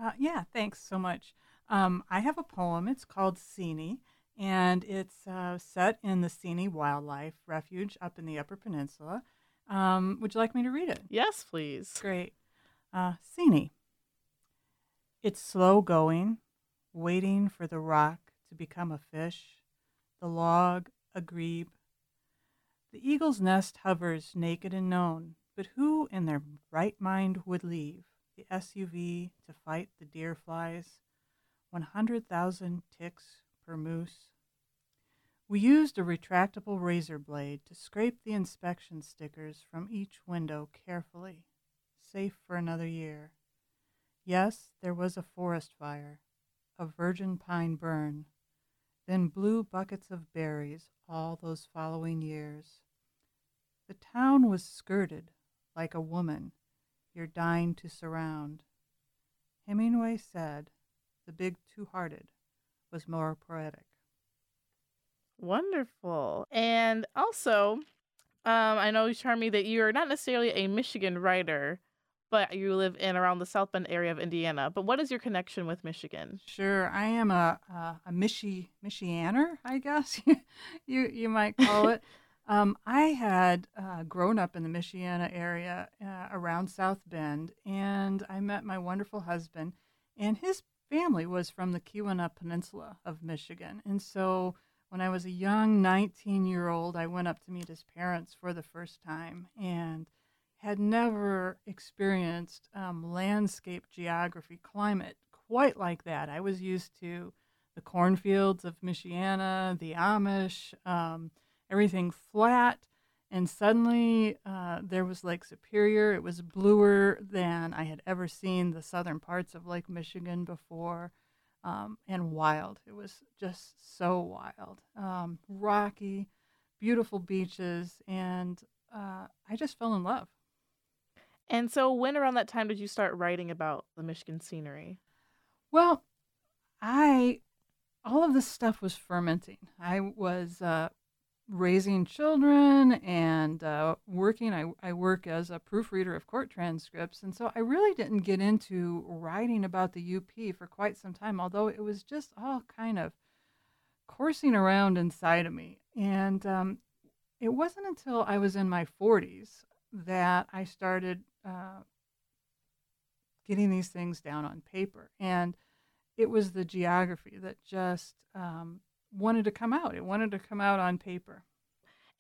Uh, yeah, thanks so much. Um, I have a poem. It's called Seney, and it's uh, set in the Seney Wildlife Refuge up in the Upper Peninsula. Um, would you like me to read it? Yes, please. Great. Uh, Seney. It's slow going, waiting for the rock to become a fish, the log a grebe, the eagle's nest hovers naked and known, but who in their right mind would leave the SUV to fight the deer flies? 100,000 ticks per moose. We used a retractable razor blade to scrape the inspection stickers from each window carefully, safe for another year. Yes, there was a forest fire. a virgin pine burn, then blue buckets of berries all those following years. The town was skirted like a woman you're dying to surround. Hemingway said the big two hearted was more poetic. Wonderful. And also, um, I know, Charmi, that you're not necessarily a Michigan writer, but you live in around the South Bend area of Indiana. But what is your connection with Michigan? Sure, I am a a, a Michi Michianer, I guess <laughs> you you might call it. <laughs> um, I had uh, grown up in the Michiana area uh, around South Bend, and I met my wonderful husband, and his family was from the Keweenaw Peninsula of Michigan, and so when I was a young 19 year old, I went up to meet his parents for the first time and had never experienced um, landscape geography, climate quite like that. I was used to the cornfields of Michiana, the Amish, um, everything flat. And suddenly uh, there was Lake Superior. It was bluer than I had ever seen the southern parts of Lake Michigan before um, and wild. It was just so wild, um, rocky, beautiful beaches, and uh, I just fell in love. And so, when around that time did you start writing about the Michigan scenery? Well, I all of this stuff was fermenting. I was uh, raising children and uh, working. I, I work as a proofreader of court transcripts. And so I really didn't get into writing about the UP for quite some time, although it was just all kind of coursing around inside of me. And um, it wasn't until I was in my 40s that I started uh, getting these things down on paper. And it was the geography that just um, wanted to come out. It wanted to come out on paper.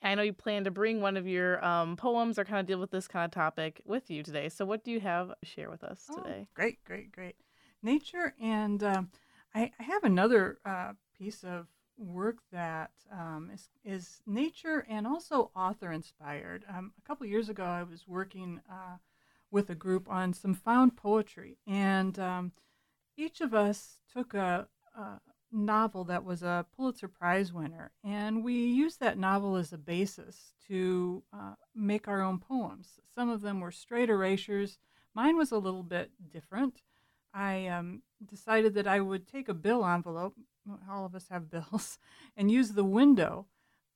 I know you plan to bring one of your um, poems or kind of deal with this kind of topic with you today. So, what do you have to share with us Oh, today? great, great, great. Nature, and um, I, I have another uh, piece of work that um, is, is nature and also author inspired. Um, a couple years ago, I was working uh, with a group on some found poetry, and um, each of us took a, a novel that was a Pulitzer Prize winner, and we used that novel as a basis to uh, make our own poems. Some of them were straight erasures. Mine was a little bit different. I um, decided that I would take a bill envelope, all of us have <laughs> bills, and use the window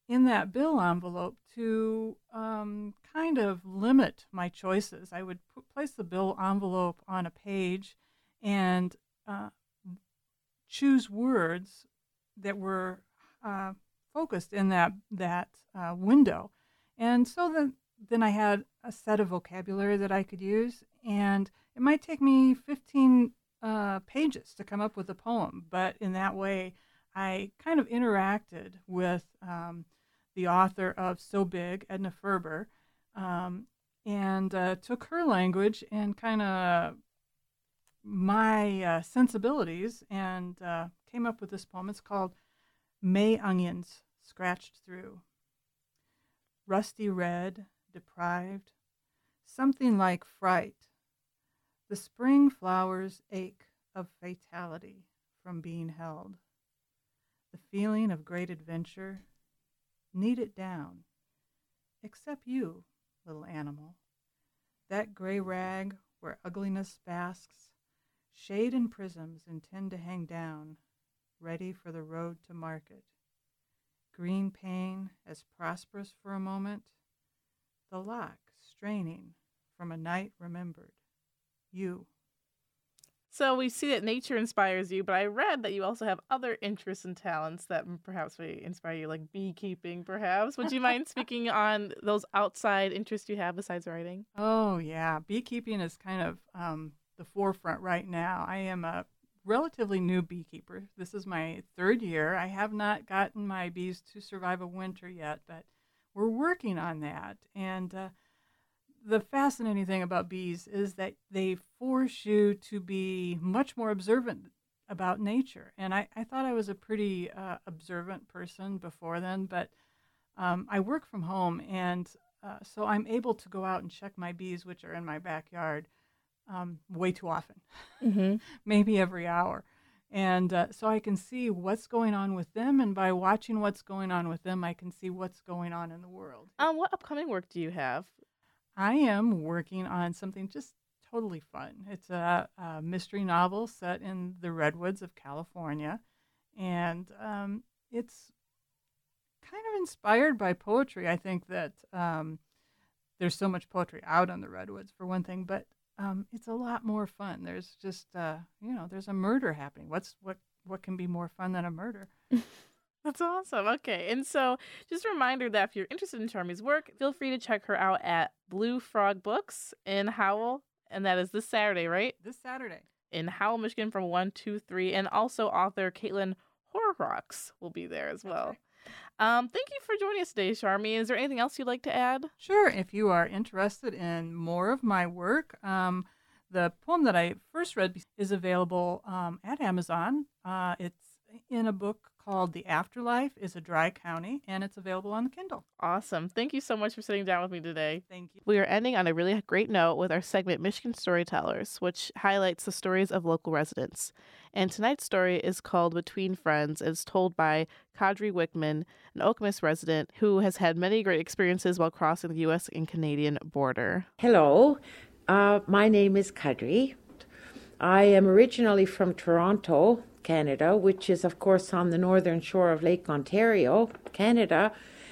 in that bill envelope to um, kind of limit my choices. I would place the bill envelope on a page and uh, choose words that were uh, focused in that that uh, window, and so then then I had a set of vocabulary that I could use, and it might take me 15 uh, pages to come up with a poem, but in that way, I kind of interacted with um, the author of So Big, Edna Ferber, um, and uh, took her language and kind of my uh, sensibilities and uh, came up with this poem. It's called May Onions Scratched Through. Rusty red, deprived, something like fright. The spring flowers ache of fatality from being held. The feeling of great adventure, knead it down. Except you, little animal. That gray rag where ugliness basks, shade and prisms intend to hang down, ready for the road to market. Green pain as prosperous for a moment, the lock straining from a night remembered. You. So we see that nature inspires you, but I read that you also have other interests and talents that perhaps may inspire you, like beekeeping, perhaps. Would you <laughs> mind speaking on those outside interests you have besides writing? Oh, yeah. Beekeeping is kind of um, the forefront right now. I am a relatively new beekeeper. This is my third year. I have not gotten my bees to survive a winter yet, but we're working on that. And uh, the fascinating thing about bees is that they force you to be much more observant about nature. And I, I thought I was a pretty uh, observant person before then, but um, I work from home, and uh, so I'm able to go out and check my bees, which are in my backyard, um, way too often, Mhm. <laughs> maybe every hour. And uh, so I can see what's going on with them, and by watching what's going on with them, I can see what's going on in the world. Um, what upcoming work do you have? I am working on something just totally fun. It's a, a mystery novel set in the redwoods of California, and um, it's kind of inspired by poetry. I think that um, there's so much poetry out on the redwoods for one thing, but um, it's a lot more fun. There's just uh, you know there's a murder happening. What's what what can be more fun than a murder? <laughs> That's awesome. Okay. And so, just a reminder that if you're interested in Charmi's work, feel free to check her out at Blue Frog Books in Howell. And that is this Saturday, right? This Saturday. In Howell, Michigan from 1 to 3. And also, author Caitlin Horrocks will be there as well. Um, thank you for joining us today, Charmy. Is there anything else you'd like to add? Sure. If you are interested in more of my work, um, the poem that I first read is available um, at Amazon. Uh, it's in a book called The Afterlife is a Dry County, and it's available on the Kindle. Awesome. Thank you so much for sitting down with me today. Thank you. We are ending on a really great note with our segment Michigan Storytellers, which highlights the stories of local residents. And tonight's story is called Between Friends. It's told by Kadri Wickman, an Okemos resident who has had many great experiences while crossing the U.S. and Canadian border. Hello, uh, my name is Kadri. I am originally from Toronto, Canada, which is, of course, on the northern shore of Lake Ontario, Canada.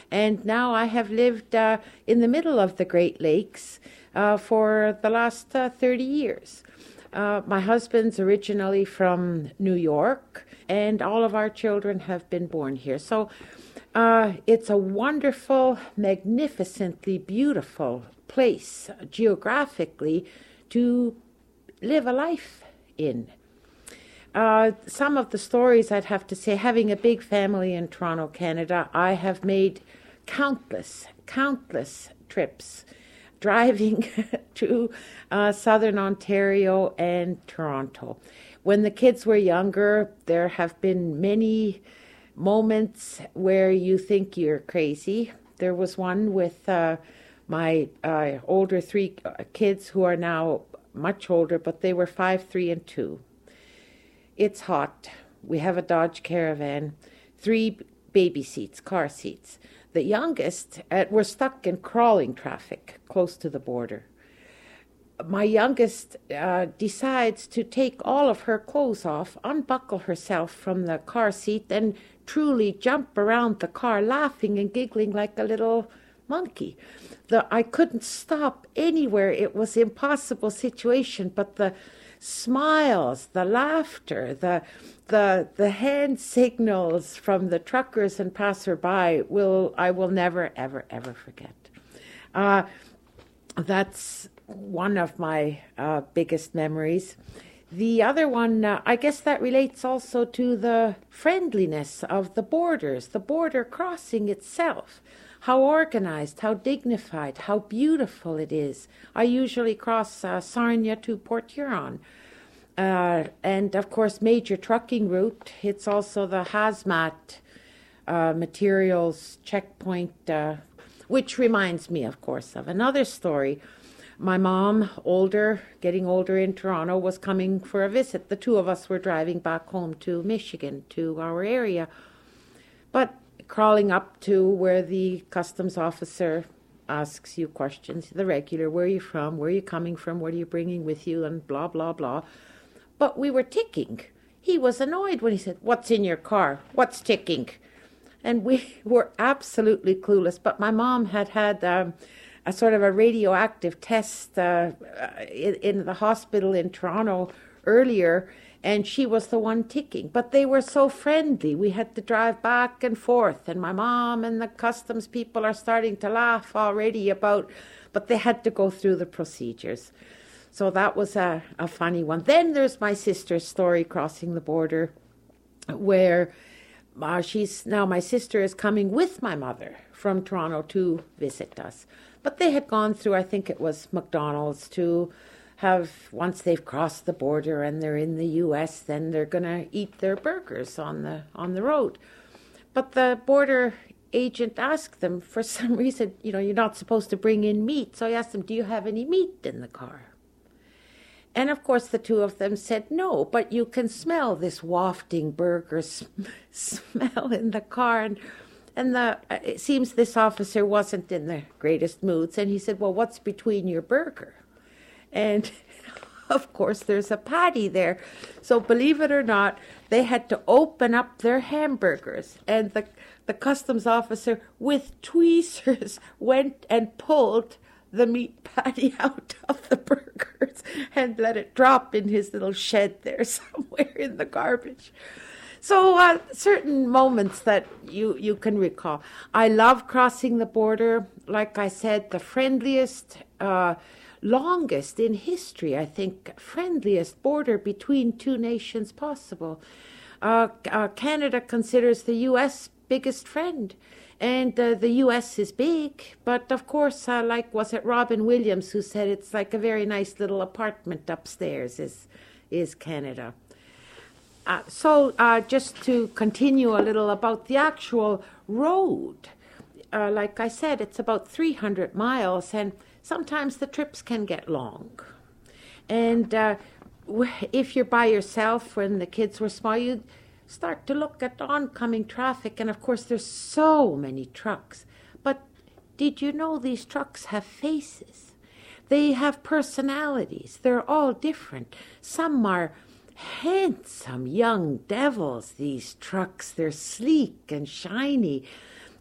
And now I have lived uh, in the middle of the Great Lakes uh, for the last uh, 30 years. Uh, my husband's originally from New York, and all of our children have been born here. So uh, it's a wonderful, magnificently beautiful place geographically to live a life in. Uh, some of the stories I'd have to say, having a big family in Toronto, Canada, I have made countless, countless trips driving <laughs> to uh, southern Ontario and Toronto. When the kids were younger, there have been many moments where you think you're crazy. There was one with uh, my uh, older three uh, kids who are now much older, but they were five, three, and two it's hot. We have a Dodge Caravan, three baby seats, car seats. The youngest, uh, we're stuck in crawling traffic close to the border. My youngest uh, decides to take all of her clothes off, unbuckle herself from the car seat, and truly jump around the car, laughing and giggling like a little monkey. The, I couldn't stop anywhere. It was impossible situation, but the smiles, the laughter, the the the hand signals from the truckers and passerby will I will never ever ever forget. Uh, that's one of my uh, biggest memories. The other one, uh, I guess that relates also to the friendliness of the borders, the border crossing itself how organized, how dignified, how beautiful it is. I usually cross uh, Sarnia to Port Huron. Uh, and of course, major trucking route. It's also the hazmat uh, materials checkpoint, uh, which reminds me, of course, of another story. My mom, older, getting older in Toronto, was coming for a visit. The two of us were driving back home to Michigan, to our area. Crawling up to where the customs officer asks you questions, the regular, where are you from, where are you coming from, what are you bringing with you, and blah, blah, blah. But we were ticking. He was annoyed when he said, What's in your car? What's ticking? And we <laughs> were absolutely clueless. But my mom had had um, a sort of a radioactive test uh, in, in the hospital in Toronto earlier and she was the one ticking. But they were so friendly. We had to drive back and forth, and my mom and the customs people are starting to laugh already about, but they had to go through the procedures. So that was a, a funny one. Then there's my sister's story crossing the border, where uh, she's now my sister is coming with my mother from Toronto to visit us. But they had gone through, I think it was McDonald's to have once they've crossed the border and they're in the US then they're going to eat their burgers on the on the road but the border agent asked them <laughs> for some reason you know you're not supposed to bring in meat so I asked them do you have any meat in the car And of course, the two of them said no, but you can smell this wafting burger sm- <laughs> smell in the car. And, and the, it seems this officer wasn't in the greatest moods. And he said, Well, what's between your burger? And <laughs> of course, there's a patty there. So, believe it or not, they had to open up their hamburgers. And the, the customs officer, with tweezers, <laughs> went and pulled the meat <laughs> patty out of the burgers and let it drop in his little shed there somewhere in the garbage. So uh, certain moments that you you can recall. I love crossing the border. Like I said, the friendliest, uh, longest in history. I think friendliest border between two nations possible. Uh, uh Canada considers the U.S. biggest friend. And uh, the U.S. is big, but of course, uh, like was it Robin Williams who said it's like a very nice little apartment upstairs is is Canada. Uh, so uh, just to continue a little about the actual road, like I said, it's about 300 miles, and sometimes the trips can get long. And uh, if you're by yourself when the kids were small, you start to look at oncoming traffic, and of course, there's so many trucks. But did you know these trucks have faces? They have personalities. They're all different. Some are handsome young devils, these trucks. They're sleek and shiny.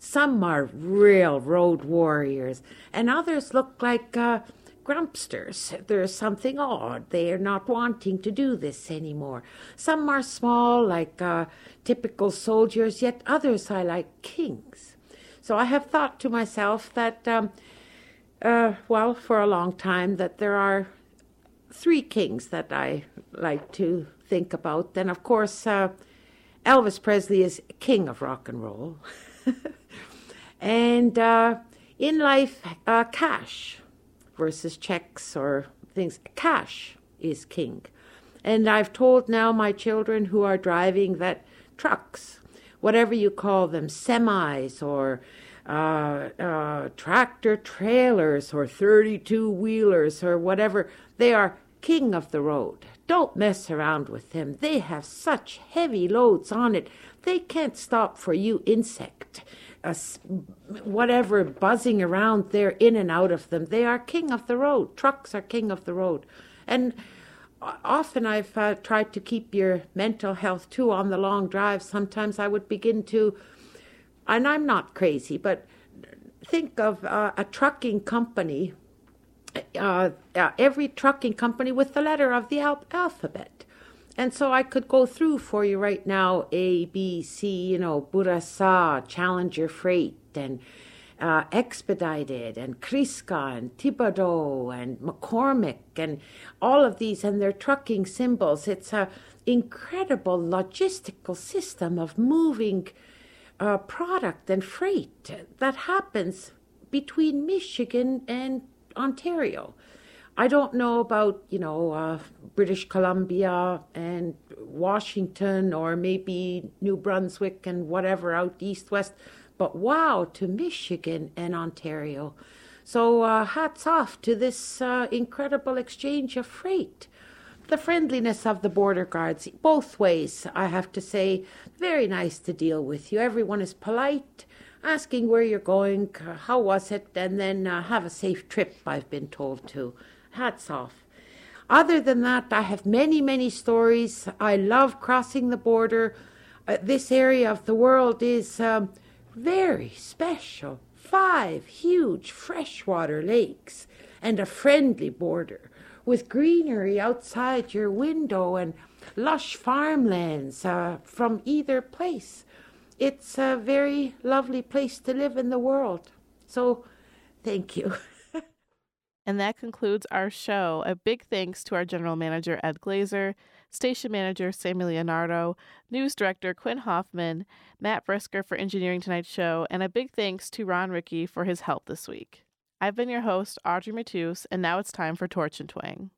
Some are real road warriors, and others look like uh, grumpsters. There's something odd. They are not wanting to do this anymore. Some are small, like uh, typical soldiers, yet others are like kings. So I have thought to myself that, um, uh, well, for a long time, that there are three kings that I like to think about. Then, of course, uh, Elvis Presley is king of rock and roll. <laughs> and uh, in life, uh, cash versus checks or things. Cash is king. And I've told now my children who are driving that trucks, whatever you call them, semis or uh, uh, tractor trailers or 32 wheelers or whatever, they are king of the road. Don't mess around with them. They have such heavy loads on it. They can't stop for you, insect uh, whatever buzzing around there in and out of them. They are king of the road. Trucks are king of the road. And often I've uh, tried to keep your mental health too on the long drive. Sometimes I would begin to, and I'm not crazy, but think of uh, a trucking company, uh, uh every trucking company with the letter of the al- alphabet. And so I could go through for you right now A, B, C, you know, Bourassa, Challenger Freight, and uh, Expedited, and Kriska, and Thibodaux, and McCormick, and all of these, and their trucking symbols. It's an incredible logistical system of moving uh, product and freight that happens between Michigan and Ontario. I don't know about, you know, uh, British Columbia and Washington or maybe New Brunswick and whatever out east west, but wow to Michigan and Ontario. So uh, hats off to this uh, incredible exchange of freight. The friendliness of the border guards, both ways, I have to say, very nice to deal with you. Everyone is polite, asking where you're going, how was it, and then uh, have a safe trip, I've been told to hats off. Other than that, I have many, many stories. I love crossing the border. Uh, this area of the world is um, very special. Five huge freshwater lakes and a friendly border with greenery outside your window and lush farmlands uh, from either place. It's a very lovely place to live in the world. So, thank you. <laughs> And that concludes our show. A big thanks to our general manager, Ed Glazer, station manager, Sammy Leonardo, news director, Quinn Hoffman, Matt Brisker for engineering tonight's show, and a big thanks to Ron Riekki for his help this week. I've been your host, Audrey Matus, and now it's time for Torch and Twang.